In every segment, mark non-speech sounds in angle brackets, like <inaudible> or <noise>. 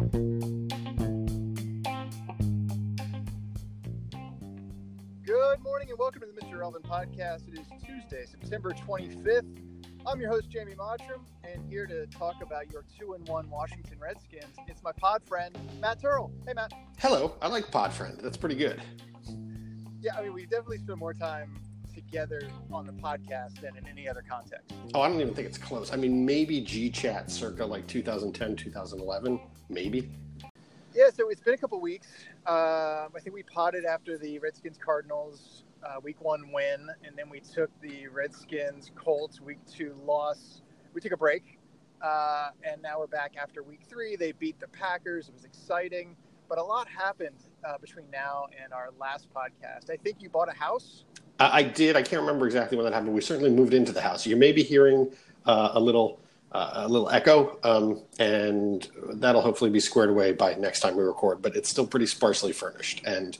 Good morning and welcome to the Mr. Irrelevant podcast. It is Tuesday, September 25th. I'm your host, Jamie Mottram, and here to talk about your 2 and 1 Washington Redskins. It's my pod friend, Matt Terl. Hey, Matt. Hello. I like Podfriend. That's pretty good. Yeah, I mean, we definitely spend more time together on the podcast than in any other context. Oh, I don't even think it's close. I mean, maybe G Chat circa like 2010, 2011. Maybe. Yeah, so it's been a couple weeks. Um, I think we potted after the Redskins Cardinals uh, week one win, and then we took the Redskins Colts week two loss. We took a break, uh, and now we're back after week three. They beat the Packers. It was exciting, but a lot happened uh, between now and our last podcast. I think you bought a house. I, I did. I can't remember exactly when that happened. We certainly moved into the house. You may be hearing uh, a little. Uh, a little echo, um, and that'll hopefully be squared away by next time we record. But it's still pretty sparsely furnished, and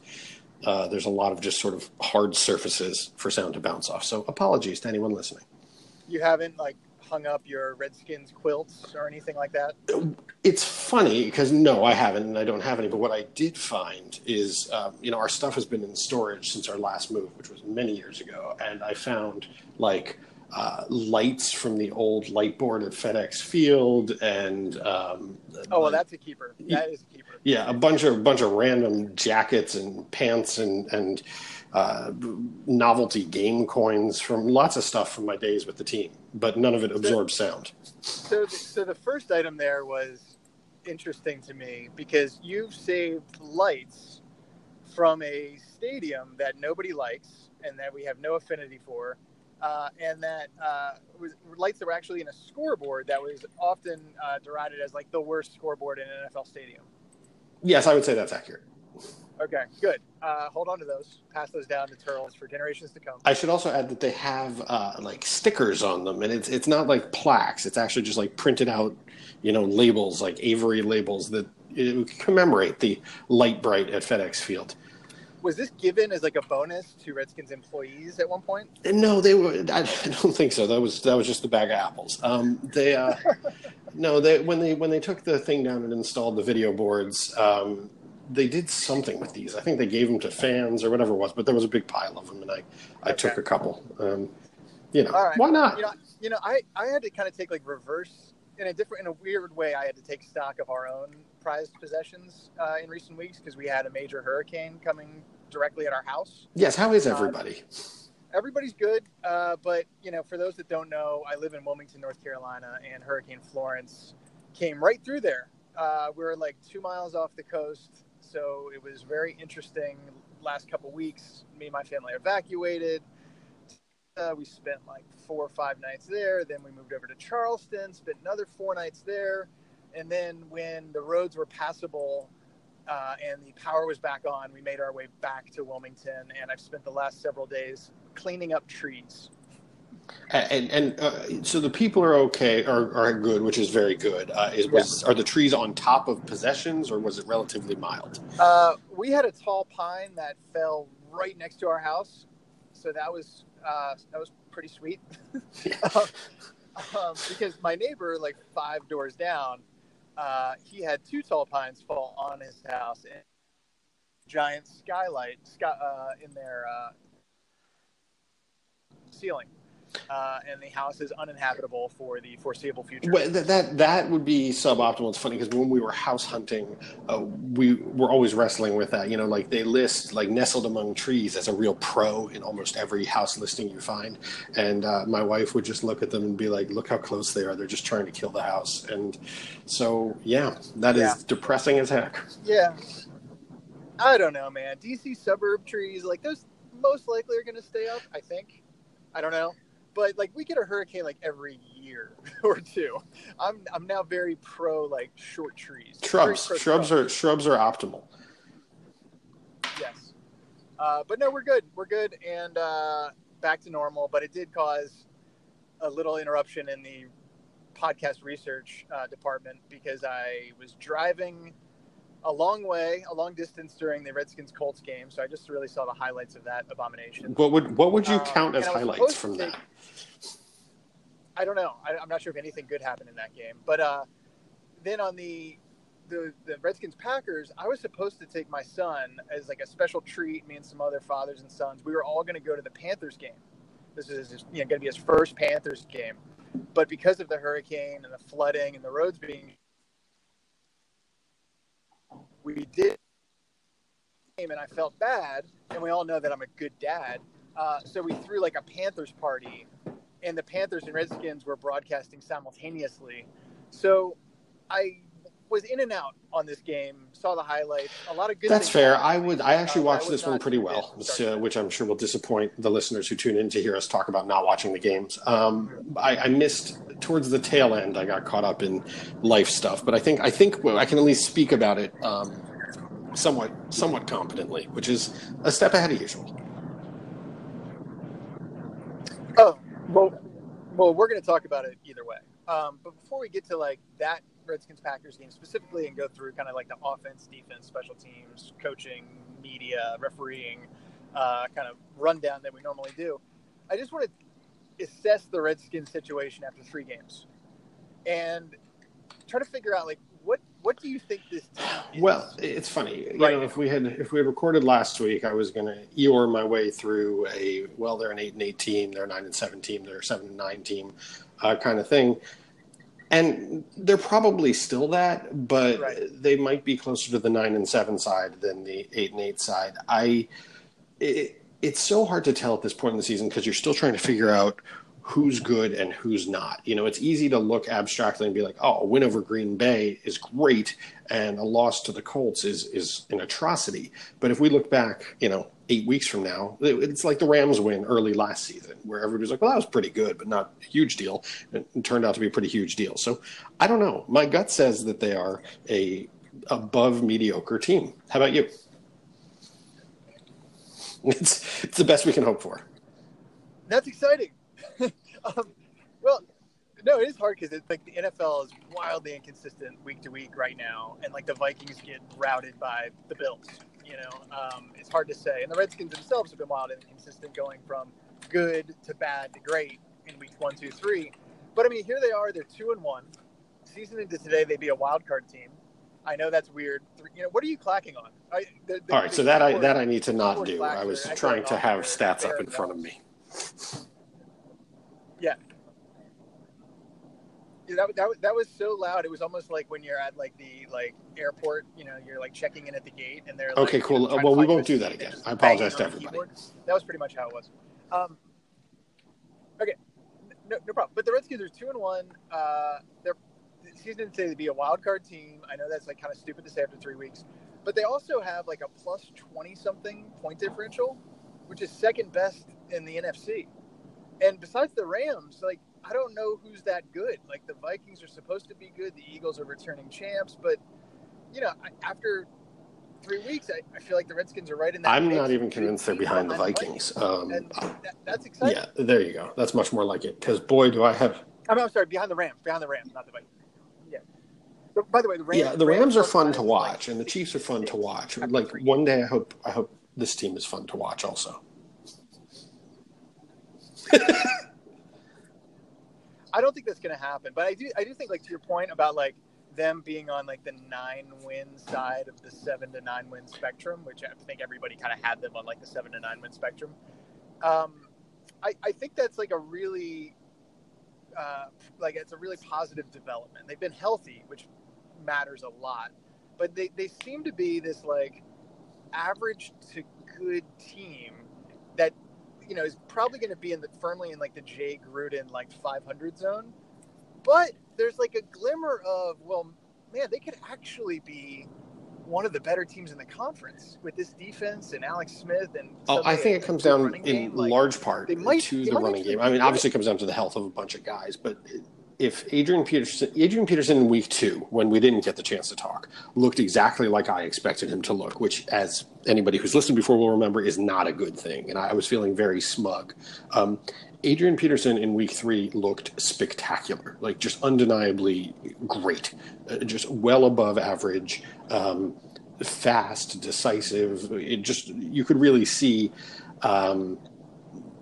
uh, there's a lot of just sort of hard surfaces for sound to bounce off. So apologies to anyone listening. You haven't like hung up your Redskins quilts or anything like that. It's funny because no, I haven't, and I don't have any. But what I did find is, um, you know, our stuff has been in storage since our last move, which was many years ago, and I found like uh, lights from the old light board at FedEx Field, and um, Oh, well, that's a keeper. That is a keeper. yeah, a bunch of bunch of random jackets and pants and and uh, novelty game coins from lots of stuff from my days with the team, but none of it absorbs sound. So, the, so the first item there was interesting to me because you've saved lights from a stadium that nobody likes and that we have no affinity for, uh, and that uh, was lights that were actually in a scoreboard that was often uh, derided as like the worst scoreboard in an NFL stadium. Yes, I would say that's accurate. Okay, good. Uh, hold on to those. Pass those down to Turtles for generations to come. I should also add that they have uh, like stickers on them, and it's it's not like plaques. It's actually just like printed out, you know, labels like Avery labels that commemorate the light bright at FedEx Field. Was this given as like a bonus to Redskins employees at one point? No, they were. I don't think so. That was that was just the bag of apples. Um, they uh, <laughs> no, they when they when they took the thing down and installed the video boards, um, they did something with these. I think they gave them to fans or whatever it was. But there was a big pile of them, and I I took a couple. Um, you know, right. why not? You know, you know, I, I had to kind of take like reverse in a different, in a weird way. I had to take stock of our own prized possessions uh, in recent weeks because we had a major hurricane coming directly at our house. yes, how is everybody? Everybody's good, uh, but you know, for those that don't know, I live in Wilmington, North Carolina, and Hurricane Florence came right through there. Uh, we were like two miles off the coast, so it was very interesting. Last couple weeks, me and my family evacuated. Uh, we spent like four or five nights there. Then we moved over to Charleston, spent another four nights there. And then when the roads were passable uh, and the power was back on, we made our way back to Wilmington. And I've spent the last several days cleaning up trees. And and uh, so the people are okay, are, are good, which is very good. Uh, is was are the trees on top of possessions, or was it relatively mild? Uh, we had a tall pine that fell right next to our house, so that was uh, that was pretty sweet. <laughs> <laughs> um, because my neighbor, like five doors down, uh, he had two tall pines fall on his house and giant skylight sky, uh, in their uh, ceiling. Uh, and the house is uninhabitable for the foreseeable future. Well, that, that that would be suboptimal. It's funny because when we were house hunting, uh, we were always wrestling with that. You know, like they list like nestled among trees as a real pro in almost every house listing you find. And uh, my wife would just look at them and be like, "Look how close they are. They're just trying to kill the house." And so, yeah, that is Yeah. depressing as heck. Yeah. I don't know, man. DC suburb trees, like those most likely are going to stay up, I think. I don't know. But like we get a hurricane like every year <laughs> or two. I'm I'm now very pro like short trees. Shrubs, shrubs are shrubs are optimal. yes. Uh, but no, we're good. We're good and uh, back to normal. But it did cause a little interruption in the podcast research uh, department because I was driving a long way, a long distance during the Redskins Colts game. So I just really saw the highlights of that abomination. What would what would you Uh, count as and I was highlights from that? I don't know. I, I'm not sure if anything good happened in that game. But uh, then on the the the Redskins Packers, I was supposed to take my son as like a special treat. Me and some other fathers and sons, we were all going to go to the Panthers game. This is his, you know going to be his first Panthers game, but because of the hurricane and the flooding and the roads being, we did, and I felt bad. And we all know that I'm a good dad, uh, so we threw like a Panthers party, and the Panthers and Redskins were broadcasting simultaneously. So I was in and out on this game. Saw the highlights. A lot of good. That's fair. I would. I actually Uh, watched I this one pretty well, so, which I'm sure will disappoint the listeners who tune in to hear us talk about not watching the games. Um, I, I missed towards the tail end. I got caught up in life stuff, but I think I think I can at least speak about it um, somewhat somewhat competently, which is a step ahead of usual. Oh well, well, we're going to talk about it either way. Um, but before we get to like that Redskins Packers game specifically, and go through kind of like the offense, defense, special teams, coaching, media, refereeing, uh, kind of rundown that we normally do, I just want to assess the Redskins situation after three games, and try to figure out like what what do you think this? Well, it's funny. You Right. know, if we had if we had recorded last week, I was going to Eeyore my way through a well, they're an eight and eight team, they're a nine and seven team, they're a seven and nine team, uh, kind of thing. And they're probably still that, but Right. they might be closer to the nine and seven side than the eight and eight side. I, it, it's so hard to tell at this point in the season because you're still trying to figure out who's good and who's not. You know, it's easy to look abstractly and be like, "Oh, a win over Green Bay is great, and a loss to the Colts is is an atrocity." But if we look back, you know, eight weeks from now, it's like the Rams win early last season, where everybody's like, "Well, that was pretty good, but not a huge deal." It turned out to be a pretty huge deal. So I don't know. My gut says that they are a above mediocre team. How about you? <laughs> It's it's the best we can hope for. That's exciting. <laughs> um, well, no, it is hard because it's like the NFL is wildly inconsistent week to week right now, and like the Vikings get routed by the Bills. You know, um, it's hard to say, and the Redskins themselves have been wild and inconsistent, going from good to bad to great in weeks one, two, three. But I mean, here they are. They're two and one. Season into today, they'd be a wild card team. I know that's weird. Three- You know, what are you clacking on? I, the, the, All right, so that I that I need to not do. I was trying to have stats up in front of me. Yeah, that, that, that was so loud. It was almost like when you're at like the like airport, you know, you're like checking in at the gate and they're like, Okay, you cool. know, trying to well, we won't do that again. I apologize to everybody. That was pretty much how it was. Um, okay, no, no problem. But the Redskins are two and one. Uh, they're the season didn't say they'd be a wild card team. I know that's like kind of stupid to say after three weeks, but they also have like a plus twenty something point differential, which is second best in the NFC. And besides the Rams, like I don't know who's that good. Like the Vikings are supposed to be good. The Eagles are returning champs, but you know, after three weeks, I, I feel like the Redskins are right in that. I'm not even convinced they're behind the Vikings. Um, that, that's exciting. yeah, there you go. That's much more like it. Because boy, do I have. I mean, I'm sorry, behind the Rams, behind the Rams, not the Vikings. Yeah. But by the way, the Rams. Yeah, the Rams are fun to watch, and the Chiefs are fun to watch. Like one day, I hope I hope this team is fun to watch. Also, <laughs> I don't think that's going to happen, but I do. I do think, like to your point about like them being on like the nine win side of the seven to nine win spectrum, which I think everybody kind of had them on like the seven to nine win spectrum. Um, I, I think that's like a really, uh, like it's a really positive development. They've been healthy, which matters a lot, but they they seem to be this like average to good team that you know is probably going to be in the firmly in like the Jay Gruden like 500 zone. But there's like a glimmer of well, man, they could actually be one of the better teams in the conference with this defense and Alex Smith and. oh, I think it comes down in game, large part might- to the running game. I mean, obviously, it comes down to the health of a bunch of guys, but. If Adrian Peterson, Adrian Peterson in week two, when we didn't get the chance to talk, looked exactly like I expected him to look, which, as anybody who's listened before will remember, is not a good thing. And I was feeling very smug. Um, Adrian Peterson in week three looked spectacular, like just undeniably great, uh, just well above average, um, fast, decisive. It just, you could really see. Um,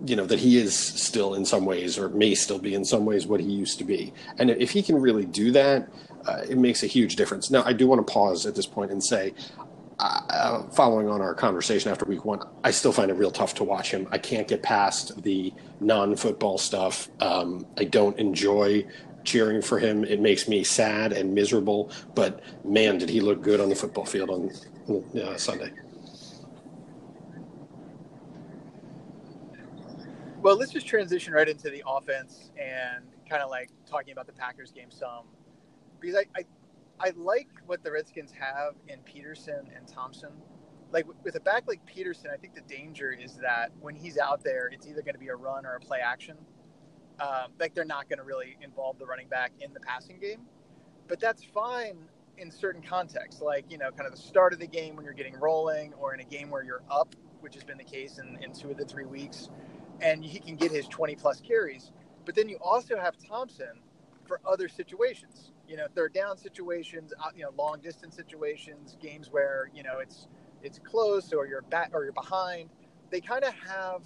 you know that he is still in some ways or may still be in some ways what he used to be and if he can really do that uh, it makes a huge difference. Now, I do want to pause at this point and say, uh, following on our conversation after week one, I still find it real tough to watch him. I can't get past the non football stuff. Um, I don't enjoy cheering for him. It makes me sad and miserable. But man, did he look good on the football field on uh, Sunday. Well, let's just transition right into the offense and kind of like talking about the Packers game some because I, I I like what the Redskins have in Peterson and Thompson. Like with a back like Peterson, I think the danger is that when he's out there, it's either going to be a run or a play action. Um, like they're not going to really involve the running back in the passing game, but that's fine in certain contexts, like you know, kind of the start of the game when you're getting rolling, or in a game where you're up, which has been the case in, in two of the three weeks, and he can get his 20 plus carries. But then you also have Thompson for other situations you know third down situations, uh, you know long distance situations, games where you know it's it's close or you're back or you're behind. They kind of have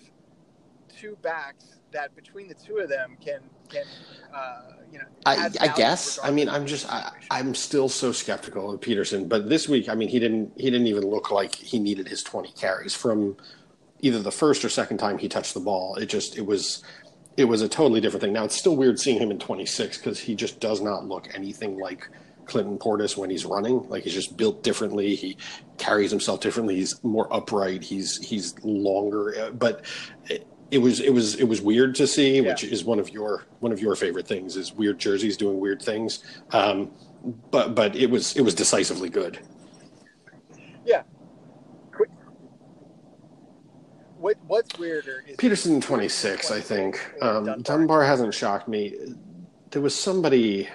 two backs that between the two of them can can uh, you know. I, I guess. I mean, I'm just I, I'm still so skeptical of Peterson, but this week, I mean, he didn't he didn't even look like he needed his 20 carries from either the first or second time he touched the ball. It just it was it was a totally different thing. Now it's still weird seeing him in 26 because he just does not look anything like Clinton Portis when he's running. Like he's just built differently. He carries himself differently. He's more upright. He's he's longer. But it, it was it was it was weird to see, yeah. which is one of your one of your favorite things is weird jerseys doing weird things. Um, but but it was it was decisively good. Yeah, what what's weirder is Peterson twenty six. I think um, Dunbar. Dunbar hasn't shocked me. There was somebody.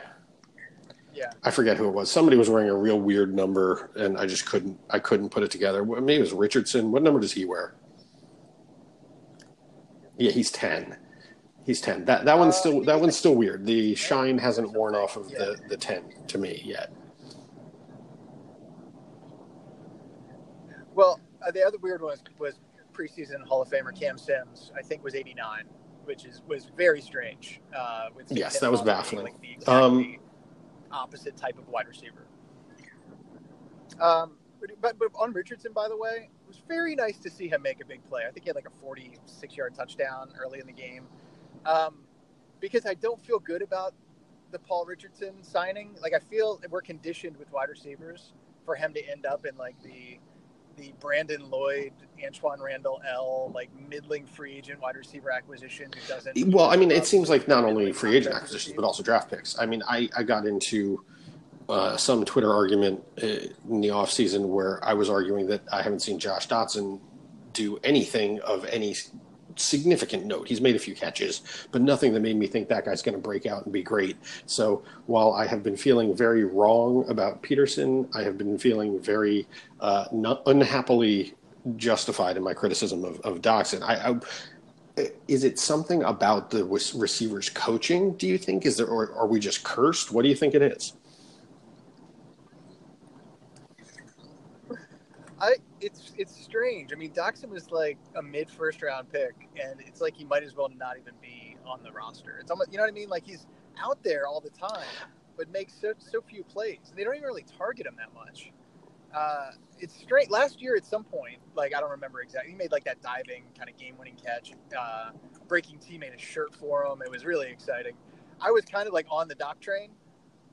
Yeah. I forget who it was. Somebody was wearing a real weird number, and I just couldn't. I couldn't put it together. Maybe it was Richardson. What number does he wear? Yeah, he's ten. He's ten. That that one's uh, still that one's still weird. The shine hasn't worn off of the the ten to me yet. Well, uh, the other weird one was, was preseason Hall of Famer Cam Sims, I think was 89, which is was very strange. Uh, with yes, that was baffling. Like the um, opposite type of wide receiver. Um, but, but on Richardson, by the way, it was very nice to see him make a big play. I think he had like a 46 yard touchdown early in the game. Um, because I don't feel good about the Paul Richardson signing. Like I feel we're conditioned with wide receivers for him to end up in like the the Brandon Lloyd, Antwaan Randle El, like middling free agent wide receiver acquisition who doesn't. Well, I mean, it seems like not only free agent acquisitions, but also draft picks. I mean, I, I got into uh, some Twitter argument uh, in the offseason where I was arguing that I haven't seen Josh Doctson do anything of any significant note. He's made a few catches, but nothing that made me think that guy's going to break out and be great. So while I have been feeling very wrong about Peterson, I have been feeling very uh, unhappily justified in my criticism of, of Doctson. I, I, is it something about the receivers coaching? Do you think is there, or are we just cursed? What do you think it is? I it's it's strange. I mean, Doctson was like a mid first round pick, and it's like he might as well not even be on the roster. It's almost you know what I mean. Like he's out there all the time, but makes so so few plays. They don't even really target him that much. Uh, it's straight. Last year, at some point, like I don't remember exactly, he made like that diving kind of game-winning catch, uh, breaking teammate a shirt for him. It was really exciting. I was kind of like on the dock train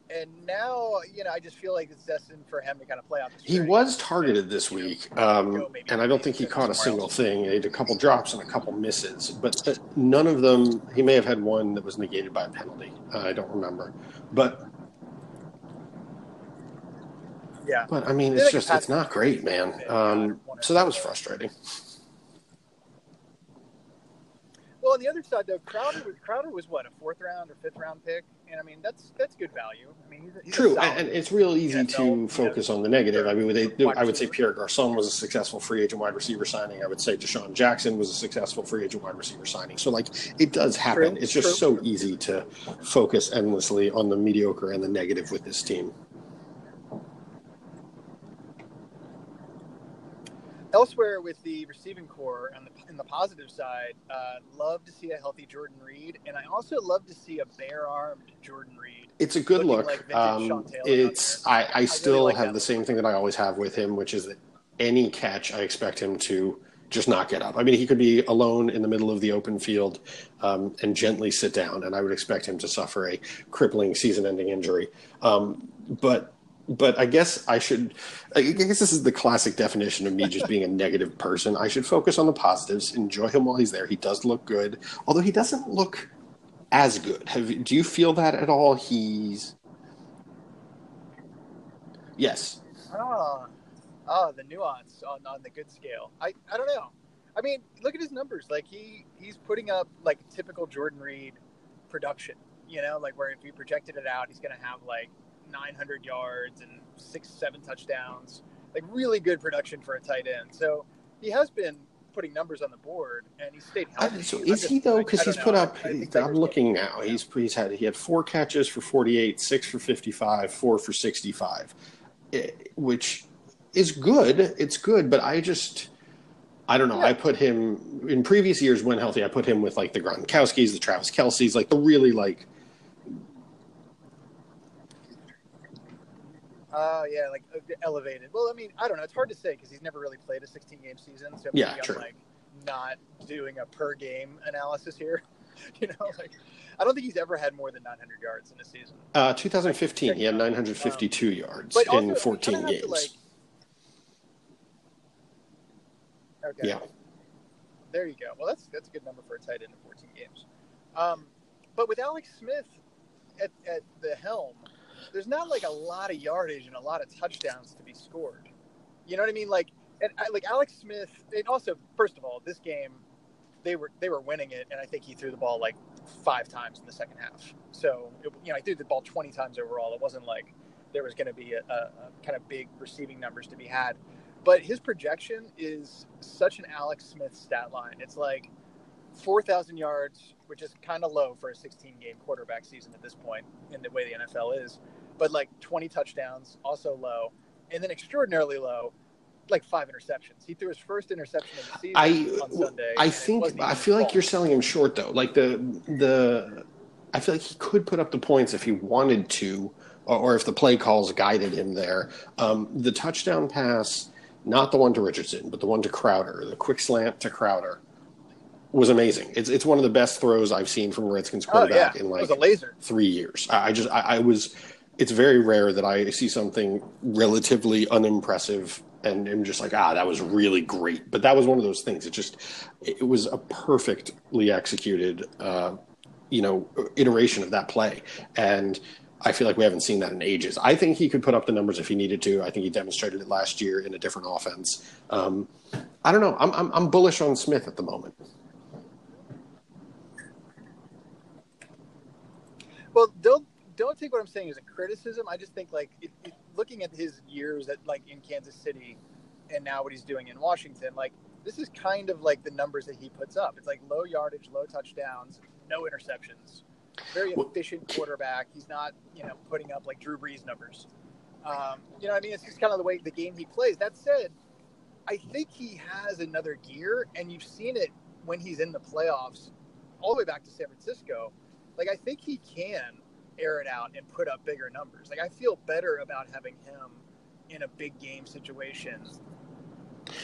and now you know I just feel like it's destined for him to kind of play out. He was targeted this week, um, and I don't think he caught a single thing. He had a couple drops and a couple misses, but none of them. He may have had one that was negated by a penalty. Uh, I don't remember, but yeah. But I mean, it's just it's not great, man. Um, so that was frustrating. Well, on the other side, though, Crowder was Crowder was what a fourth round or fifth round pick, and I mean that's that's good value. I mean, he's, he's true, and it's real easy NFL, to focus on the negative. I mean, they, I would say Pierre Garcon was a successful free agent wide receiver signing. I would say DeSean Jackson was a successful free agent wide receiver signing. So, like, it does happen. True, it's just true. so easy to focus endlessly on the mediocre and the negative with this team. elsewhere with the receiving core and the in the positive side, uh, love to see a healthy Jordan Reed, and I also love to see a bare-armed Jordan Reed. It's a good look. Like um, it's I, I still I really like have the same thing that I always have with him, which is that any catch I expect him to just not get up. I mean, he could be alone in the middle of the open field um, and gently sit down, and I would expect him to suffer a crippling season-ending injury. Um, but but I guess I should. I guess this is the classic definition of me just being a <laughs> negative person. I should focus on the positives, enjoy him while he's there. He does look good, although he doesn't look as good. Have do you feel that at all? He's yes. Oh, oh, the nuance on, on the good scale. I, I don't know. I mean, look at his numbers. Like he he's putting up like typical Jordan Reed production. You know, like where if you projected it out, he's going to have like 900 yards and six, seven touchdowns. Like really good production for a tight end. So he has been putting numbers on the board, and he stayed healthy. so is just, he though? Because he's put up. I, am looking now. He's he's had he had four catches for 48, six for 55, four for 65, eh, which is good. It's good, but I just. I don't know. Yeah. I put him in previous years when healthy. I put him with like the Gronkowski's, the Travis Kelce's, like the really like Oh yeah, like uh, elevated. Well, I mean, I don't know. It's hard to say because he's never really played a 16 game season. So maybe yeah, I'm like not doing a per game analysis here. <laughs> you know, like I don't think he's ever had more than 900 yards in a season. Uh, 2015, he had 952 um, yards in also, 14 games. like, okay. Yeah. There you go. Well, that's that's a good number for a tight end in 14 games. Um, but with Alex Smith at, at the helm, there's not like a lot of yardage and a lot of touchdowns to be scored. You know what I mean? Like, and like Alex Smith. And also, first of all, this game, they were they were winning it, and I think he threw the ball like five times in the second half. So it, you know, I threw the ball 20 times overall. It wasn't like there was going to be a, a, a kind of big receiving numbers to be had. But his projection is such an Alex Smith stat line. It's like 4,000 yards, which is kind of low for a 16 game quarterback season at this point in the way the NFL is but like 20 touchdowns, also low, and then extraordinarily low, like five interceptions. He threw his first interception of the season I, on Sunday. I think I feel like you're selling him short though. Like the the I feel like he could put up the points if he wanted to, or, or if the play calls guided him there. Um, the touchdown pass, not the one to Richardson, but the one to Crowder, the quick slant to Crowder was amazing. It's it's one of the best throws I've seen from a Redskins quarterback oh, yeah. in like a laser. three years. I, I just I, I, was it's very rare that I see something relatively unimpressive and am just like, ah, that was really great. But that was one of those things. It just, it was a perfectly executed, uh, you know, iteration of that play. And I feel like we haven't seen that in ages. I think he could put up the numbers if he needed to. I think he demonstrated it last year in a different offense. Um, I don't know. I'm, I'm, I'm bullish on Smith at the moment. Well, don't don't take what I'm saying as a criticism. I just think like it, it, looking at his years at like in Kansas City, and now what he's doing in Washington, like this is kind of like the numbers that he puts up. It's like low yardage, low touchdowns, no interceptions. Very efficient quarterback. He's not you know putting up like Drew Brees numbers. Um, you know what I mean? It's just kind of the way the game he plays. That said, I think he has another gear, and you've seen it when he's in the playoffs, all the way back to San Francisco. Like I think he can air it out and put up bigger numbers. Like I feel better about having him in a big game situation.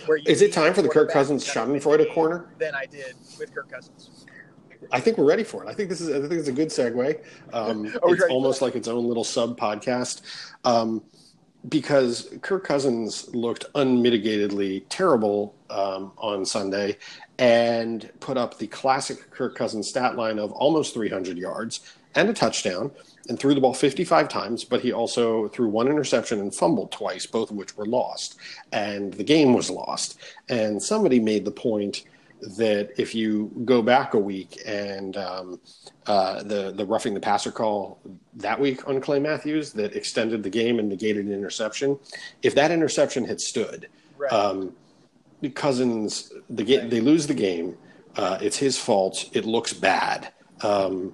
Where is it time for the Kirk Cousins Schadenfreude corner? Than I did with Kirk Cousins. I think we're ready for it. I think this is. I think it's a good segue. Um, <laughs> it's almost like its own little sub podcast, um, because Kirk Cousins looked unmitigatedly terrible um, on Sunday, and put up the classic Kirk Cousins stat line of almost 300 yards and a touchdown and threw the ball 55 times, but he also threw one interception and fumbled twice, both of which were lost. And the game was lost. And somebody made the point that if you go back a week and um, uh, the the roughing the passer call that week on Clay Matthews that extended the game and negated an interception, if that interception had stood, right. um, Cousins the right. they lose the game. Uh, it's his fault. It looks bad. Um,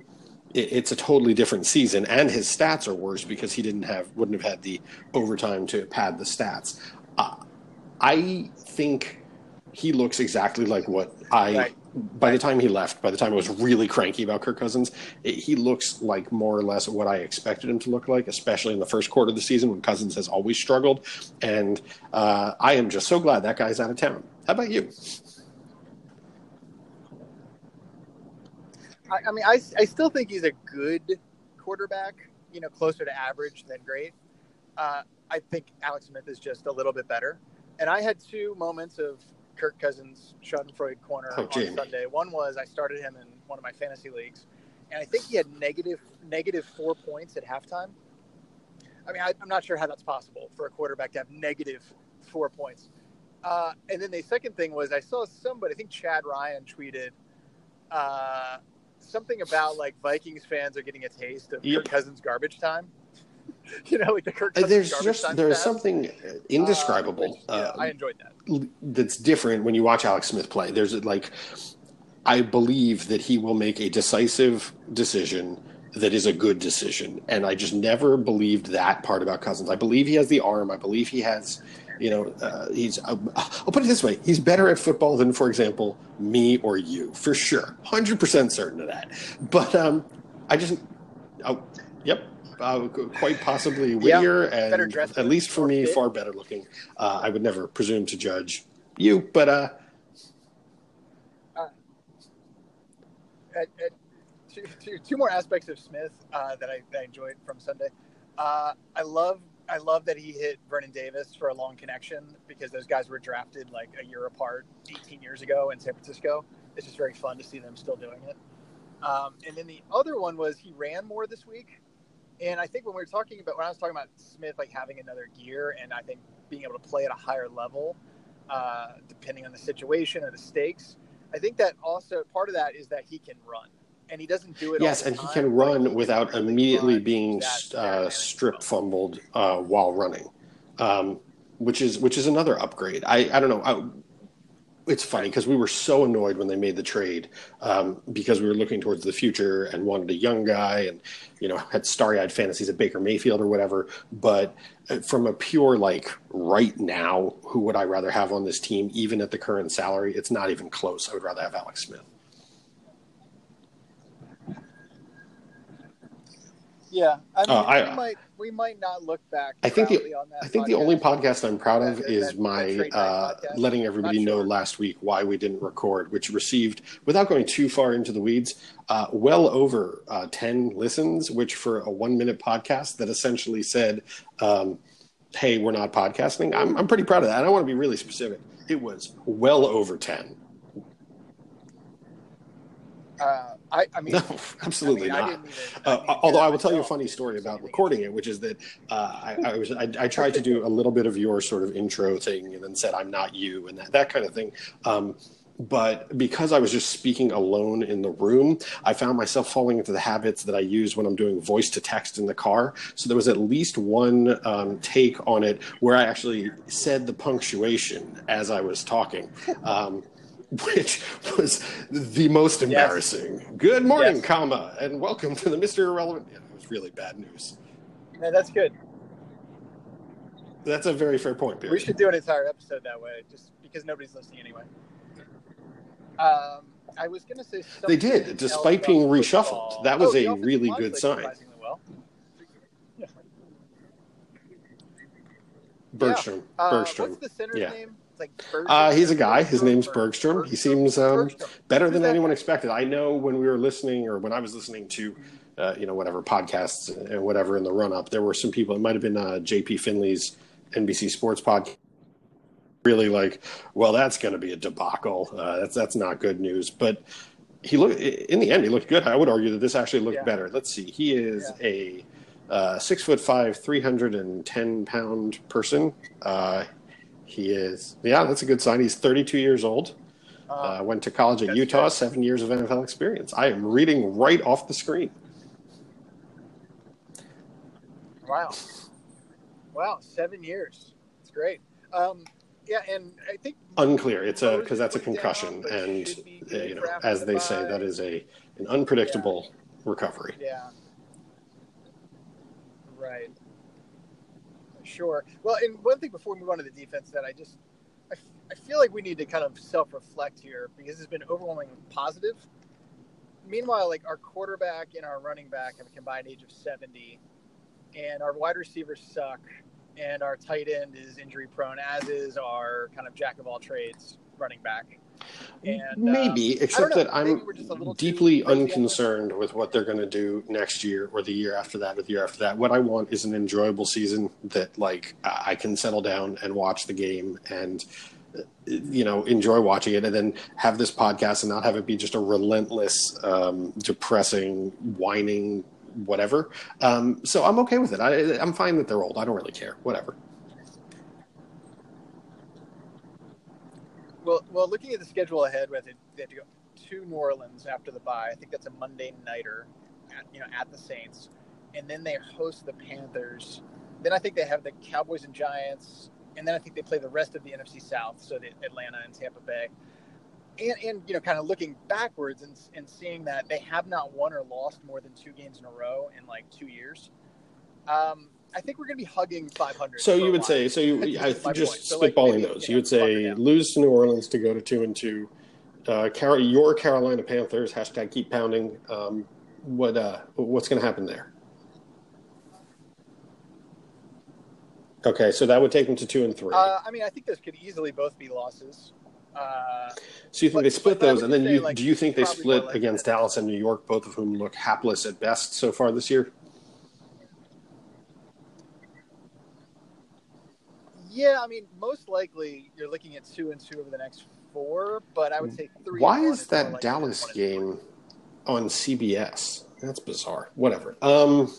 it, it's a totally different season, and his stats are worse because he didn't have wouldn't have had the overtime to pad the stats. Uh, I think he looks exactly like what I. Right. By the time he left, by the time I was really cranky about Kirk Cousins, it, he looks like more or less what I expected him to look like, especially in the first quarter of the season when Cousins has always struggled. And uh, I am just so glad that guy's out of town. How about you? I, I mean, I, I still think he's a good quarterback. You know, closer to average than great. Uh, I think Alex Smith is just a little bit better. And I had two moments of Kirk Cousins Schadenfreude corner Oh, on Jamie. Sunday. One was I started him in one of my fantasy leagues, and I think he had negative negative four points at halftime. I mean, I, I'm not sure how that's possible for a quarterback to have negative four points. Uh, and then the second thing was I saw somebody, I think Chad Ryan tweeted uh, something about like Vikings fans are getting a taste of Yep. Kirk Cousins garbage time. <laughs> you know, like the Kirk Uh, Cousins There's garbage just time there's something Uh, indescribable. which, yeah, uh, I enjoyed that. that's different when you watch Alex Smith play. There's like, I believe that he will make a decisive decision that is a good decision, and I just never believed that part about Cousins. I believe he has the arm. I believe he has, you know, uh, he's. Uh, I'll put it this way: he's better at football than, for example, me or you, for sure, hundred percent certain of that. But um, I just, oh, yep. Uh, quite possibly wittier better and at least for me fit. far better looking uh, I would never presume to judge you, but uh, at, at two, two, two more aspects of Smith uh, that, I, that I enjoyed from Sunday. Uh, I love I love that he hit Vernon Davis for a long connection because those guys were drafted like a year apart 18 years ago in San Francisco. It's just very fun to see them still doing it. Um, and then the other one was he ran more this week. And I think when we were talking about when I was talking about Smith like having another gear and I think being able to play at a higher level, uh, depending on the situation or the stakes, I think that also part of that is that he can run, and he doesn't do it. yes, and he can run he without really immediately run being uh, strip fumbled uh, while running, um, which is which is another upgrade. I I don't know. I, it's funny because we were so annoyed when they made the trade um, because we were looking towards the future and wanted a young guy and you know had starry-eyed fantasies of Baker Mayfield or whatever. But uh, from a pure like right now, who would I rather have on this team, even at the current salary? It's not even close. I would rather have Alex Smith. Yeah, I mean, Uh, I- we might we might not look back. I think the- I think the only podcast. podcast I'm proud of That- is that- my uh, letting everybody Not know last week why we didn't record, which received, without going too far into the weeds, uh, well over uh, 10 listens, which for a one minute podcast that essentially said, um, hey, we're not podcasting. I'm, I'm pretty proud of that. I want to be really specific. It was well over 10. Uh, I, I mean, No, absolutely I mean, not. didn't even- Uh, I although I will tell you a funny story about recording it, which is that uh, I, I was I, I tried to do a little bit of your sort of intro thing, and then said I'm not you, and that that kind of thing. Um, but because I was just speaking alone in the room, I found myself falling into the habits that I use when I'm doing voice to text in the car. So there was at least one um, take on it where I actually said the punctuation as I was talking. Um, which was the most embarrassing. Good morning, Yes. comma, and welcome to the Mr. Irrelevant. Yeah, it was really bad news. No, that's good. That's a very fair point, Barry. We should do an entire episode that way, just because nobody's listening anyway. Um, I was going to say They did, despite being football. reshuffled. That was Oh, a really good sign. Bergstrom. Uh, Bergstrom. What's the center's Yeah. name? Like Bergstrom. Uh, he's a guy. His name's Or- Bergstrom. He seems um, Bergstrom. better than anyone expected. I know when we were listening, or when I was listening to, uh, you know, whatever podcasts and whatever in the run up, there were some people. It might have been uh, J.P. Finlay's NBC Sports podcast. Really like, well, that's going to be a debacle. Uh, that's that's not good news. But he looked in the end. He looked good. I would argue that this actually looked Yeah. better. Let's see. He is a uh, six foot five, three hundred and ten pound person. Uh, he is, yeah, that's a good sign. He's 32 years old. Uh, went to college at Utah, good. seven years of NFL experience. I am reading right off the screen. Wow. Wow, seven years. It's great. Um, yeah, and I think Unclear. It's a because that's a went down, concussion, and uh, you know, as the they say, that is a an unpredictable recovery. Yeah. Right. Sure. Well, and one thing before we move on to the defense that I just I, I feel like we need to kind of self reflect here because it's been overwhelmingly positive. Meanwhile, like our quarterback and our running back have a combined age of 70, and our wide receivers suck, and our tight end is injury prone, as is our kind of jack of all trades running back. And, Maybe, um, except that I'm maybe we're just a little too deeply unconcerned with what they're going to do next year or the year after that or the year after that. What I want is an enjoyable season that, like, I can settle down and watch the game and, uh, you know, enjoy watching it and then have this podcast and not have it be just a relentless, um, depressing, whining, whatever. Um, so I'm okay with it. I, I'm fine that they're old. I don't really care. Whatever. Well, well, looking at the schedule ahead, with it, they have to go to New Orleans after the bye. I think that's a Monday nighter, at, you know, at the Saints, and then they host the Panthers. Then I think they have the Cowboys and Giants, and then I think they play the rest of the NFC South, so the Atlanta and Tampa Bay. And, and you know, kind of looking backwards and, and seeing that they have not won or lost more than two games in a row in like two years. Um, I think we're going to be hugging 500. So you would say so. You <laughs> I just. So, like, spitballing maybe, those. you You would say lose to New Orleans to go to two and two. Uh, Car- your Carolina Panthers hashtag keep pounding. Um, what uh, what's going to happen there? Okay, so that would take them to two and three. Uh, I mean, I think those could easily both be losses. Uh, so you think but- they split those, and then say, you like, do you think they split like against that. Dallas and New York, both of whom look hapless at best so far this year? Yeah, I mean, most likely you're looking at two and two over the next four, but I would say three. Why is that Dallas than one and four. game on CBS? That's bizarre. Whatever. Um,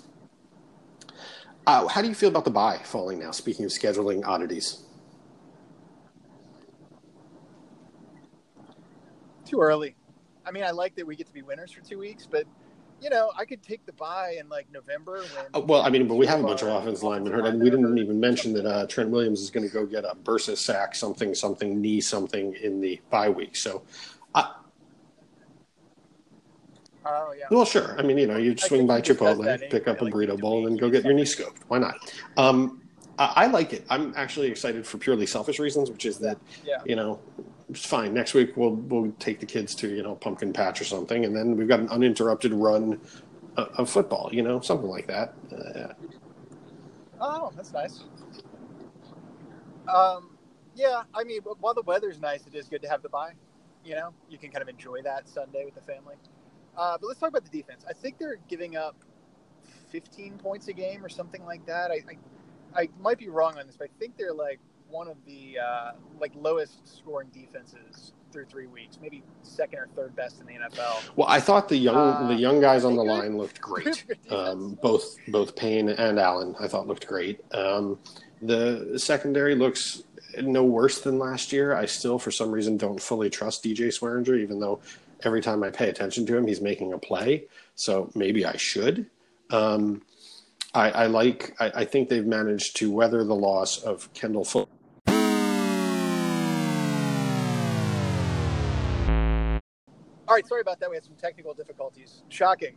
uh, how do you feel about the buy falling now? Speaking of scheduling oddities, Too early. I mean, I like that we get to be winners for two weeks, but you know, I could take the bye in like November when. uh, well, I mean, but we have a bunch of our offensive linemen hurt, and we didn't even mention that uh, Trent Williams is going to go get a bursa sac, something, something, knee, something in the bye week. So, I, Oh yeah. well, sure. I mean, you know, you swing by he just does Chipotle, pick up a like, burrito bowl, and me, go get your knee scoped. Why not? Um, I, I like it. I'm actually excited for purely selfish reasons, which is that Yeah. you know, fine. Next week we'll we'll take the kids to you know pumpkin patch or something, and then we've got an uninterrupted run of, of football. You know, something like that. Uh, Oh, that's nice. Um, yeah, I mean, while the weather's nice, it is good to have the bye. You know, you can kind of enjoy that Sunday with the family. Uh, but let's talk about the defense. I think they're giving up 15 points a game or something like that. I, I, I might be wrong on this, but I think they're like one of the uh, like lowest scoring defenses through three weeks, maybe second or third best in the NFL. well, I thought the young Uh, the young guys on the good? line looked <laughs> great. Um, both both Payne and Allen, I thought looked great. Um, the secondary looks no worse than last year. I still, for some reason, don't fully trust DJ Swearinger, even though every time I pay attention to him, he's making a play. So maybe I should. Um, I, I like. I, I think they've managed to weather the loss of Kendall Fuller. Right, sorry about that. We had some technical difficulties. Shocking,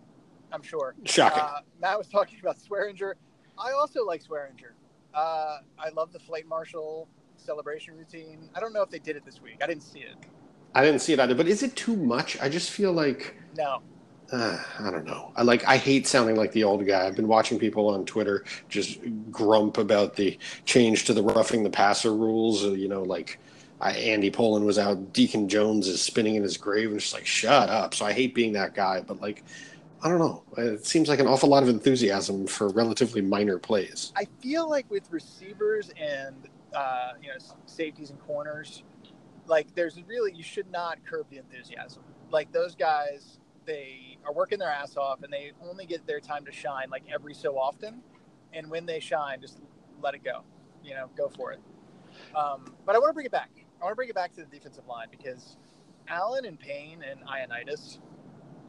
I'm sure. Shocking. Uh, Matt was <laughs> talking about Swearinger. I also like Swearinger. Uh, I love the flight marshal celebration routine. I don't know if they did it this week. I didn't see it. I didn't see it either, but is it too much? I just feel like No. uh, I don't know. I like I hate sounding like the old guy. I've been watching people on Twitter just grump about the change to the roughing the passer rules. uh, You know, like I, Andy Poland was out, Deacon Jones is spinning in his grave, and just like shut up. So I hate being that guy, but like I don't know. It seems like an awful lot of enthusiasm for relatively minor plays. I feel like with receivers and uh, you know safeties and corners, like there's really you should not curb the enthusiasm. Like those guys, they are working their ass off and they only get their time to shine like every so often. And when they shine, just let it go. You know, go for it. Um, but I want to bring it back. I want to bring it back to the defensive line because Allen and Payne and Ioannidis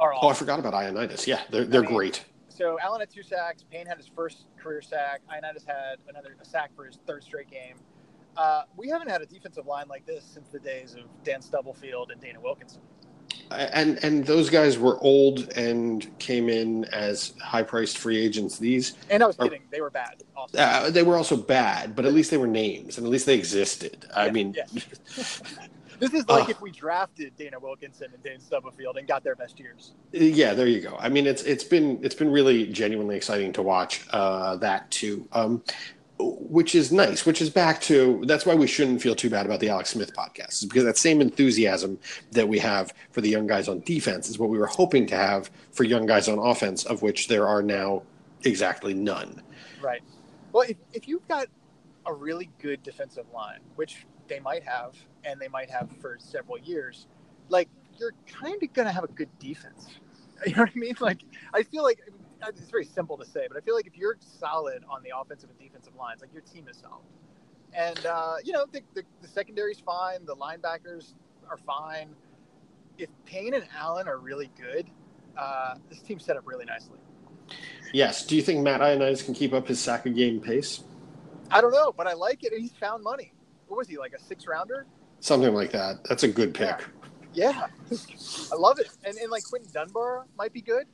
are all Oh, I forgot about Ioannidis. Yeah, they're they're I mean, great. So Allen had two sacks. Payne had his first career sack. Ioannidis had another a sack for his third straight game. Uh, we haven't had a defensive line like this since the days of Dan Stubblefield and Dana Wilkinson. And and those guys were old and came in as high priced free agents. These and I was are, kidding, they were bad. Also. Uh, they were also bad, but at least they were names, and at least they existed. I mean, yeah. <laughs> this is like uh, if we drafted Dana Wilkinson and Dane Stubblefield and got their best years. Yeah, there you go. I mean, it's it's been it's been really genuinely exciting to watch uh, that too. Um, which is nice, which is back to that's why we shouldn't feel too bad about the Alex Smith podcast, is because that same enthusiasm that we have for the young guys on defense is what we were hoping to have for young guys on offense, of which there are now exactly none. Right. Well, if, if you've got a really good defensive line, which they might have, and they might have for several years, like you're kind of going to have a good defense. <laughs> You know what I mean? Like, I feel like it's very simple to say, but I feel like if you're solid on the offensive and defensive lines, like your team is solid. And uh, you know, the, the, the secondary's fine, the linebackers are fine. If Payne and Allen are really good, uh, this team's set up really nicely. Yes. Do you think Matt Ioannidis can keep up his sack a game pace? I don't know, but I like it, and he's found money. What was he like a six rounder? Something like that. That's a good pick. Yeah, yeah. I love it. And, and like Quinton Dunbar might be good.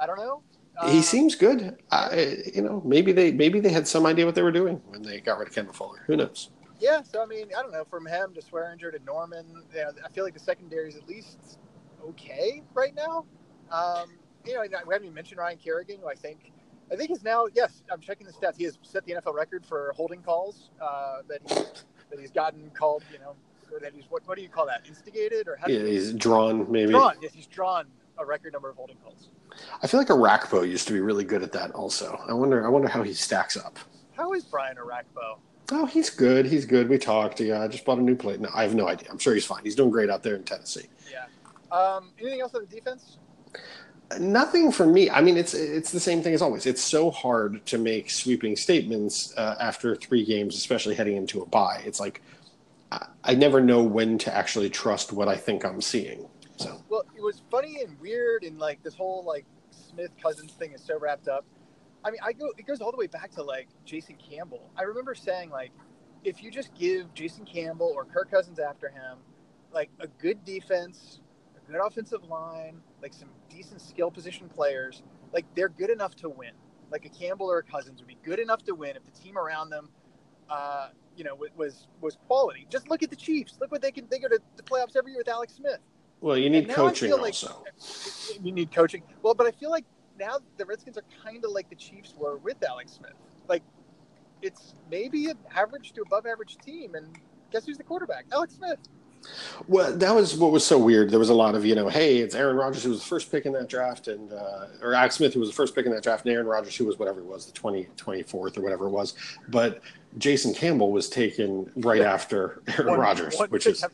I don't know he uh, seems good. I, you know, maybe they maybe they had some idea what they were doing when they got rid of Kendall Fuller. Who knows? Yeah, so I mean, I don't know. From him to Swearinger to Norman, you know, I feel like the secondary is at least okay right now. Um, you know, we haven't even mentioned Ryan Kerrigan, who I think I think he's now yes, I'm checking the stats. He has set the NFL record for holding calls uh, that he's that he's gotten called. You know, that he's what what do you call that? Instigated or how yeah, he's drawn maybe drawn. Yes, he's drawn a record number of holding calls. I feel like Orakpo used to be really good at that. Also, I wonder. I wonder how he stacks up. How is Brian Orakpo? Oh, he's good. He's good. We talked. Yeah, I just bought a new plate. No, I have no idea. I'm sure he's fine. He's doing great out there in Tennessee. Yeah. Um, anything else on the defense? Nothing for me. I mean, it's it's the same thing as always. It's so hard to make sweeping statements uh, after three games, especially heading into a bye. It's like I, I never know when to actually trust what I think I'm seeing. So well, it was funny and weird, and like this whole like Smith Cousins thing is so wrapped up. I mean, I go it goes all the way back to like Jason Campbell. I remember saying like, if you just give Jason Campbell or Kirk Cousins after him, like a good defense, a good offensive line, like some decent skill position players, like they're good enough to win. Like a Campbell or a Cousins would be good enough to win if the team around them, uh, you know, was was quality. Just look at the Chiefs. Look what they can. They go to the playoffs every year with Alex Smith. Well, you need coaching like also. You need coaching. Well, but I feel like now the Redskins are kind of like the Chiefs were with Alex Smith. Like it's maybe an average to above average team, and guess who's the quarterback? Alex Smith. Well, that was what was so weird. There was a lot of, you know, hey, it's Aaron Rodgers who was the first pick in that draft, and uh, or Alex Smith who was the first pick in that draft, and Aaron Rodgers who was whatever it was, the 20, 24th or whatever it was. But Jason Campbell was taken right after Aaron Rodgers, which is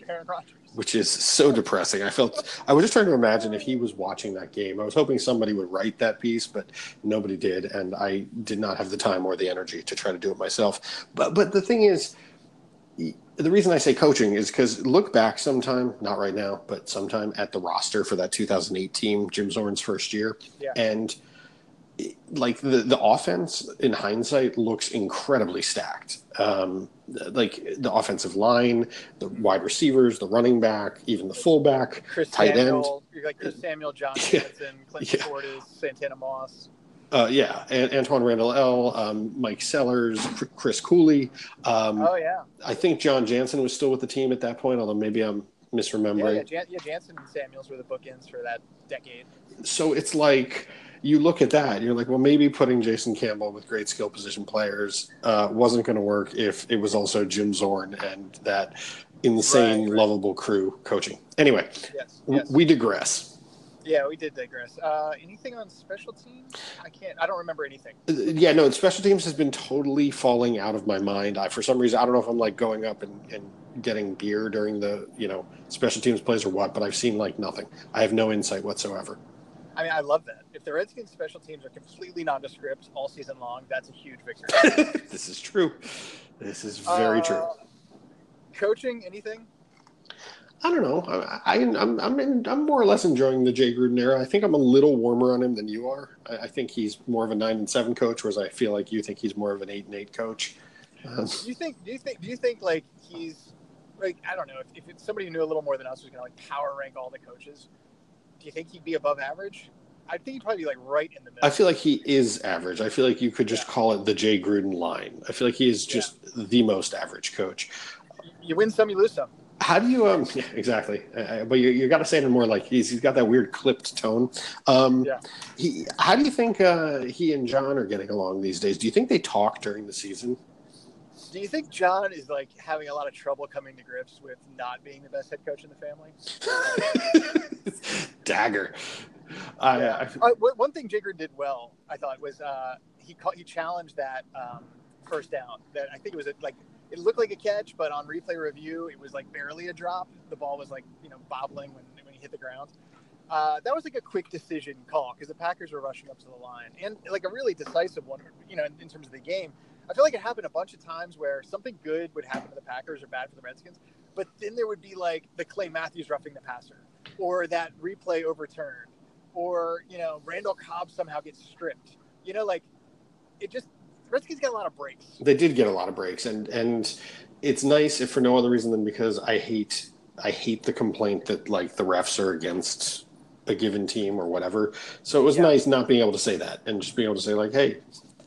which is so depressing. I felt I was just trying to imagine if he was watching that game. I was hoping somebody would write that piece, but nobody did, and I did not have the time or the energy to try to do it myself. But but the thing is the reason I say coaching is because look back sometime, not right now, but sometime at the roster for that 2008 team, Jim Zorn's first year, yeah. and like the the offense in hindsight looks incredibly stacked. Um, like the offensive line, the wide receivers, the running back, even the fullback, Chris tight Samuel, end. Like Chris Samuel, John yeah. Clint yeah. Portis, Santana Moss. Uh, yeah, and Antwaan Randle El, um, Mike Sellers, Chris Cooley. Um, oh yeah. I think Jon Jansen was still with the team at that point, although maybe I'm misremembering. Yeah, yeah, Jan- yeah Jansen and Samuels were the bookends for that decade. So it's like you look at that, you're like, well, maybe putting Jason Campbell with great skill position players uh, wasn't going to work if it was also Jim Zorn and that insane, right, right. lovable crew coaching. Anyway, yes, yes. we digress. Yeah, we did digress. Uh, anything on special teams? I can't. I don't remember anything. Uh, yeah, no. Special teams has been totally falling out of my mind. I, for some reason, I don't know if I'm like going up and, and getting beer during the you know special teams plays or what, but I've seen like nothing. I have no insight whatsoever. I mean, I love that. If the Redskins special teams are completely nondescript all season long, that's a huge victory. <laughs> this is true. This is very uh, true. Coaching, anything? I don't know. I, am I'm I'm, in, I'm more or less enjoying the Jay Gruden era. I think I'm a little warmer on him than you are. I, I, think he's more of a nine and seven coach, whereas I feel like you think he's more of an eight and eight coach. Um, do you think? Do you think? Do you think like he's like I don't know if, if somebody who knew a little more than us was going to like power rank all the coaches do you think he'd be above average? I think he'd probably be like right in the middle. I feel like he is average. I feel like you could just Yeah. call it the Jay Gruden line. I feel like he is just the most average coach. you win some, you lose some. How do you um <laughs> yeah, exactly. Uh, but you you got to say it in more like he's he's got that weird clipped tone. Um Yeah. he how do you think uh he and Jon are getting along these days? Do you think they talk during the season? Do you think Jon is like having a lot of trouble coming to grips with not being the best head coach in the family? <laughs> Dagger. Yeah. I, Uh, one- one thing Jigger did well, I thought, was uh, he caught, he challenged that um, first down. That I think it was a, like it looked like a catch, but on replay review, it was like barely a drop. The ball was like you know bobbling when when he hit the ground. Uh, that was like a quick decision call because the Packers were rushing up to the line and like a really decisive one. You know, in, in terms of the game, I feel like it happened a bunch of times where something good would happen to the Packers or bad for the Redskins, but then there would be like the Clay Matthews roughing the passer, or that replay overturned, or you know Randall Cobb somehow gets stripped. You know, like it just the Redskins got a lot of breaks. they did get a lot of breaks and and it's nice if for no other reason than because I hate I hate the complaint that like the refs are against a given team or whatever. So it was Yeah. nice not being able to say that and just being able to say like, hey,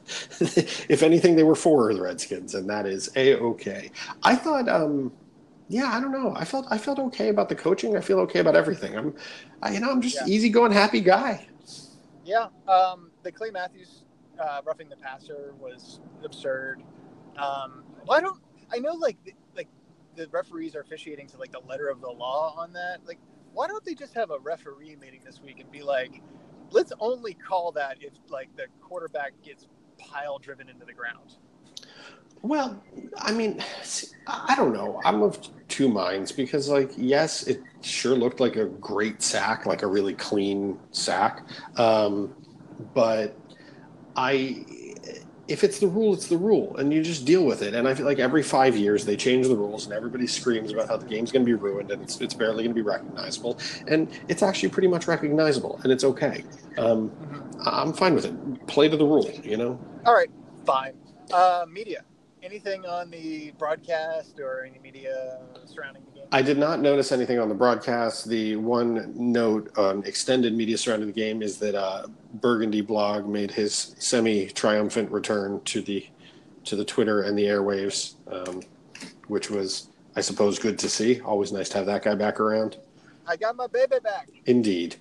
<laughs> if anything, they were for the Redskins, and that is a okay. I thought, um, yeah, I don't know. I felt I felt okay about the coaching. I feel okay about everything. I'm, I, you know, I'm just Yeah. easygoing, happy guy. Yeah, um, the Clay Matthews uh, roughing the passer was absurd. Um, why don't I know like the, like the referees are officiating to like the letter of the law on that? Like, why don't they just have a referee meeting this week and be like, let's only call that if like the quarterback gets pile driven into the ground. Well, I mean, I don't know. I'm of two minds because, like, yes, it sure looked like a great sack, like a really clean sack. Um, but I, if it's the rule, it's the rule, and you just deal with it. And I feel like every five years they change the rules, and everybody screams about how the game's going to be ruined and it's, it's barely going to be recognizable. And it's actually pretty much recognizable, and it's okay. Um, I- I'm fine with it. Play to the rule, you know? All right, fine. Uh, media. Anything on the broadcast or any media surrounding the game? I did not notice anything on the broadcast. The one note on extended media surrounding the game is that uh, Burgundy blog made his semi-triumphant return to the to the Twitter and the airwaves, um, which was, I suppose, good to see. Always nice to have that guy back around. I got my baby back. Indeed.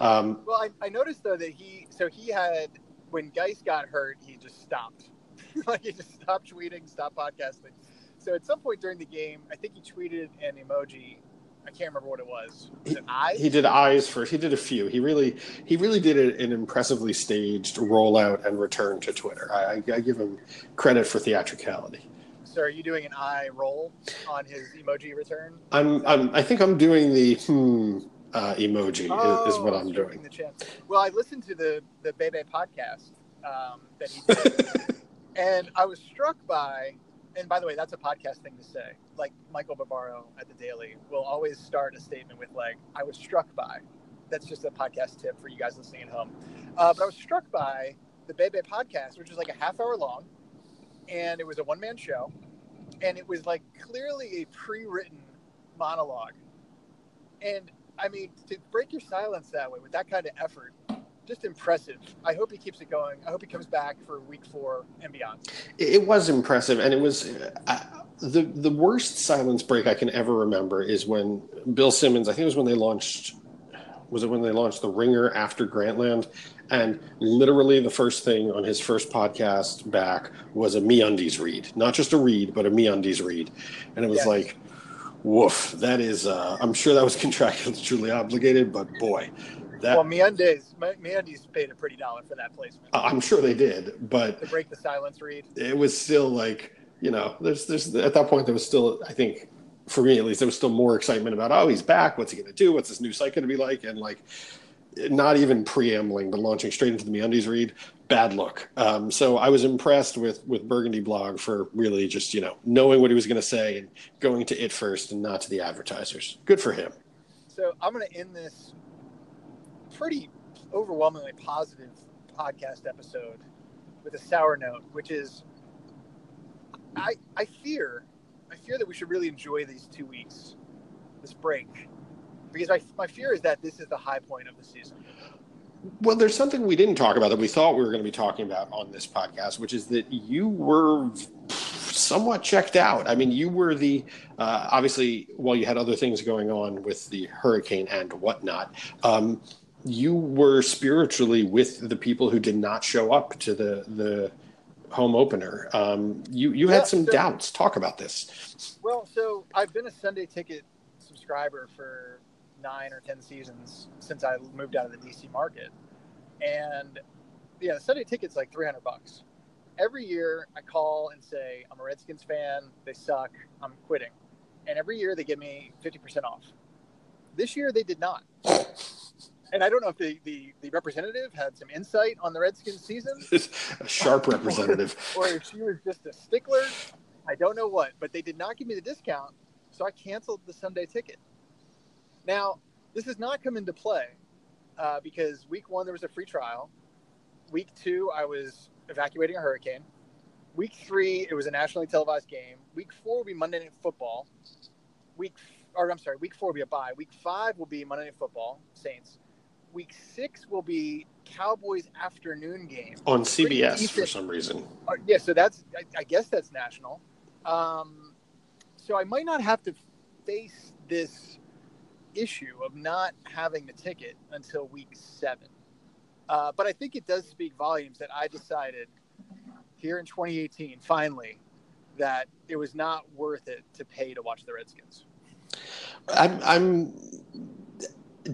Um, Well, I, I noticed though that he so he had when Geis got hurt, he just stopped. <laughs> like he just stopped tweeting, stopped podcasting. So at some point during the game, I think he tweeted an emoji. I can't remember what it was. Was it eyes? he did eyes first. He did a few. He really, he really did an impressively staged rollout and return to Twitter. I, I, I give him credit for theatricality. So are you doing an eye roll on his emoji return? I'm, I'm, I think I'm doing the hmm uh, emoji is, is what Oh, I'm doing. Well, I listened to the the Bebe podcast um, that he did, <laughs> and I was struck by. And by the way, that's a podcast thing to say. Like Michael Barbaro at the Daily will always start a statement with like, "I was struck by." That's just a podcast tip for you guys listening at home. Uh, but I was struck by the Bebe podcast, which was like a half hour long, and it was a one man show, and it was like clearly a pre written monologue. And I mean, to break your silence that way with that kind of effort, just impressive. I hope he keeps it going. I hope he comes back for week four and beyond. It, was impressive, and it was uh, the the worst silence break I can ever remember is when Bill Simmons. I think it was when they launched. Was it when they launched the Ringer after Grantland? And literally, the first thing on his first podcast back was a MeUndies read, not just a read, but a MeUndies read, and it was Yes. like, woof. That is. Uh, I'm sure that was <laughs> contractually obligated, but boy, that well, Meundies, Meundies paid a pretty dollar for that placement I'm sure they did, but to break the silence read. it was still like you know there's there's at that point there was still i think for me at least there was still more excitement about oh he's back what's he going to do what's this new site going to be like and like not even preambling but launching straight into the meundies read bad look. Um, so i was impressed with with burgundy blog for really just you know knowing what he was going to say and going to it first and not to the advertisers. Good for him. So I'm going to end this pretty overwhelmingly positive podcast episode with a sour note, which is I I fear I fear that we should really enjoy these two weeks, this break, because my my fear is that this is the high point of the season. Well, there's something we didn't talk about that we thought we were going to be talking about on this podcast, which is that you were somewhat checked out. I mean, you were the uh, obviously while you had other things going on with the hurricane and whatnot. Um, you were spiritually with the people who did not show up to the the home opener. Um, you you yeah, had some so, doubts. Talk about this. Well, so I've been a Sunday ticket subscriber for nine or ten seasons since I moved out of the DC market, and yeah, the Sunday ticket's like three hundred bucks. Every year, I call and say I'm a Redskins fan. They suck. I'm quitting, and every year they give me fifty percent off. This year they did not. and I don't know if the, the, the, representative had some insight on the Redskins season. <laughs> a sharp representative. or, <laughs> or if she was just a stickler. I don't know what, but they did not give me the discount. So I canceled the Sunday ticket. Now, this has not come into play uh, because week one, there was a free trial. Week two, I was evacuating a hurricane. Week three, it was a nationally televised game. Week four will be Monday Night Football. Week, or I'm sorry, week four will be a bye. Week five will be Monday Night Football, Saints week six will be Cowboys afternoon game on CBS for some reason. Uh, yeah, so that's I, I, guess that's national. Um, so I might not have to face this issue of not having the ticket until week seven. Uh, but I think it does speak volumes that I decided here in 2018, finally, that it was not worth it to pay to watch the Redskins. I'm, I'm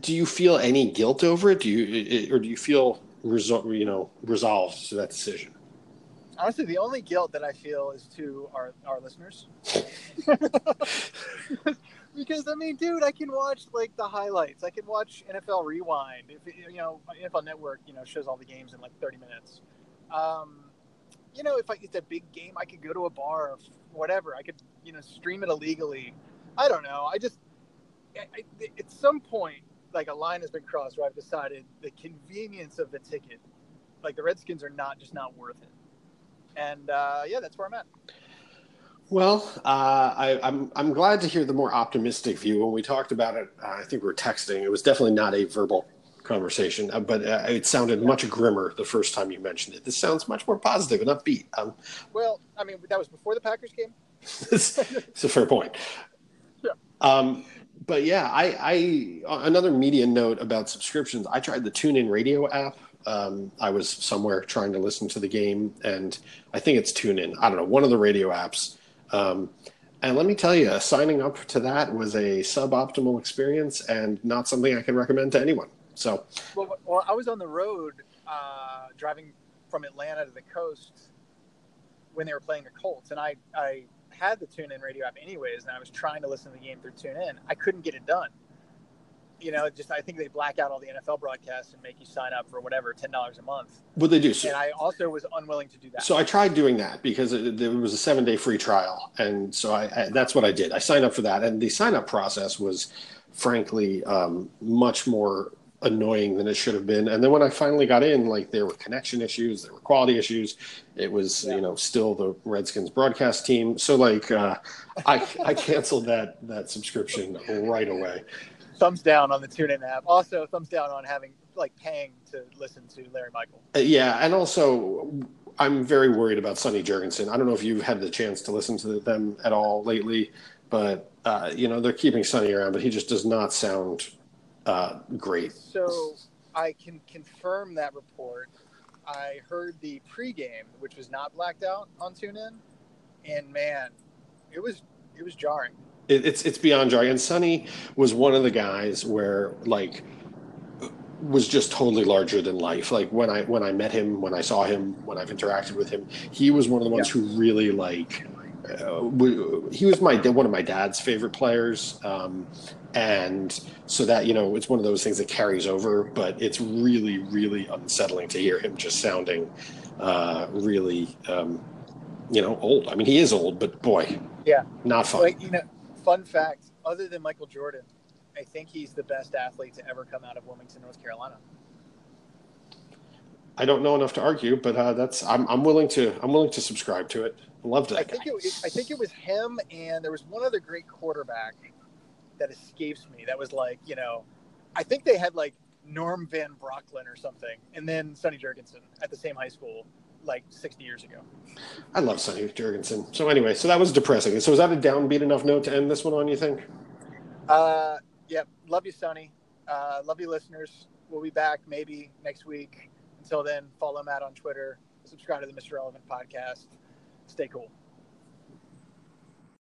do you feel any guilt over it? Do you, or do you feel resol- you know, resolved to that decision? Honestly, the only guilt that I feel is to our, our listeners. <laughs> <laughs> because I mean, dude, I can watch like the highlights. I can watch NFL Rewind. If you know, NFL Network, you know, shows all the games in like 30 minutes. Um, you know, if I, it's a big game, I could go to a bar or whatever. I could, you know, stream it illegally. I don't know. I just, I, I, at some point, like a line has been crossed where I've decided the convenience of the ticket, like the Redskins are not just not worth it. And uh, yeah, that's where I'm at. Well, uh, I, am I'm, I'm glad to hear the more optimistic view. When we talked about it, uh, I think we were texting. It was definitely not a verbal conversation, uh, but uh, it sounded much grimmer the first time you mentioned it. This sounds much more positive and upbeat. Um, well, I mean, that was before the Packers game. <laughs> it's, it's a fair point. Yeah. Um, but yeah, I, I another media note about subscriptions. I tried the TuneIn Radio app. Um, I was somewhere trying to listen to the game, and I think it's TuneIn. I don't know one of the radio apps. Um, and let me tell you, signing up to that was a suboptimal experience and not something I can recommend to anyone. So, well, well I was on the road uh, driving from Atlanta to the coast when they were playing the Colts, and I, I had the TuneIn radio app anyways, and I was trying to listen to the game through TuneIn. I couldn't get it done. You know, just I think they black out all the NFL broadcasts and make you sign up for whatever ten dollars a month. What they do, so, and I also was unwilling to do that. So I tried doing that because it, there was a seven day free trial, and so I, I, that's what I did. I signed up for that, and the sign up process was, frankly, um, much more annoying than it should have been. And then when I finally got in, like there were connection issues, there were quality issues. It was, yeah. you know, still the Redskins broadcast team. So like, uh, I I canceled that that subscription right away. Thumbs down on the TuneIn app. Also, thumbs down on having like paying to listen to Larry Michael. Uh, yeah, and also I'm very worried about Sonny Jurgensen. I don't know if you've had the chance to listen to them at all lately, but uh, you know they're keeping Sonny around, but he just does not sound uh, great. So I can confirm that report. I heard the pregame, which was not blacked out on TuneIn, and man, it was it was jarring. It, it's it's beyond jarring. And Sonny was one of the guys where like was just totally larger than life. Like when I when I met him, when I saw him, when I've interacted with him, he was one of the ones yeah. who really like. Uh, he was my one of my dad's favorite players. Um, and so that you know it's one of those things that carries over but it's really really unsettling to hear him just sounding uh, really um, you know old i mean he is old but boy yeah not fun like, you know fun fact other than michael jordan i think he's the best athlete to ever come out of wilmington north carolina. I don't know enough to argue but uh, that's I'm, I'm willing to i'm willing to subscribe to it. Loved that I think, it, I think it was him and there was one other great quarterback that escapes me. That was like, you know, I think they had like Norm Van Brocklin or something, and then Sonny Jurgensen at the same high school like 60 years ago. I love Sonny Jurgensen. So anyway, so that was depressing. So is that a downbeat enough note to end this one on? You think? Uh, yeah. Love you, Sonny. Uh, love you, listeners. We'll be back maybe next week. Until then, follow Matt on Twitter. Subscribe to the Mr. Irrelevant podcast. Stay cool.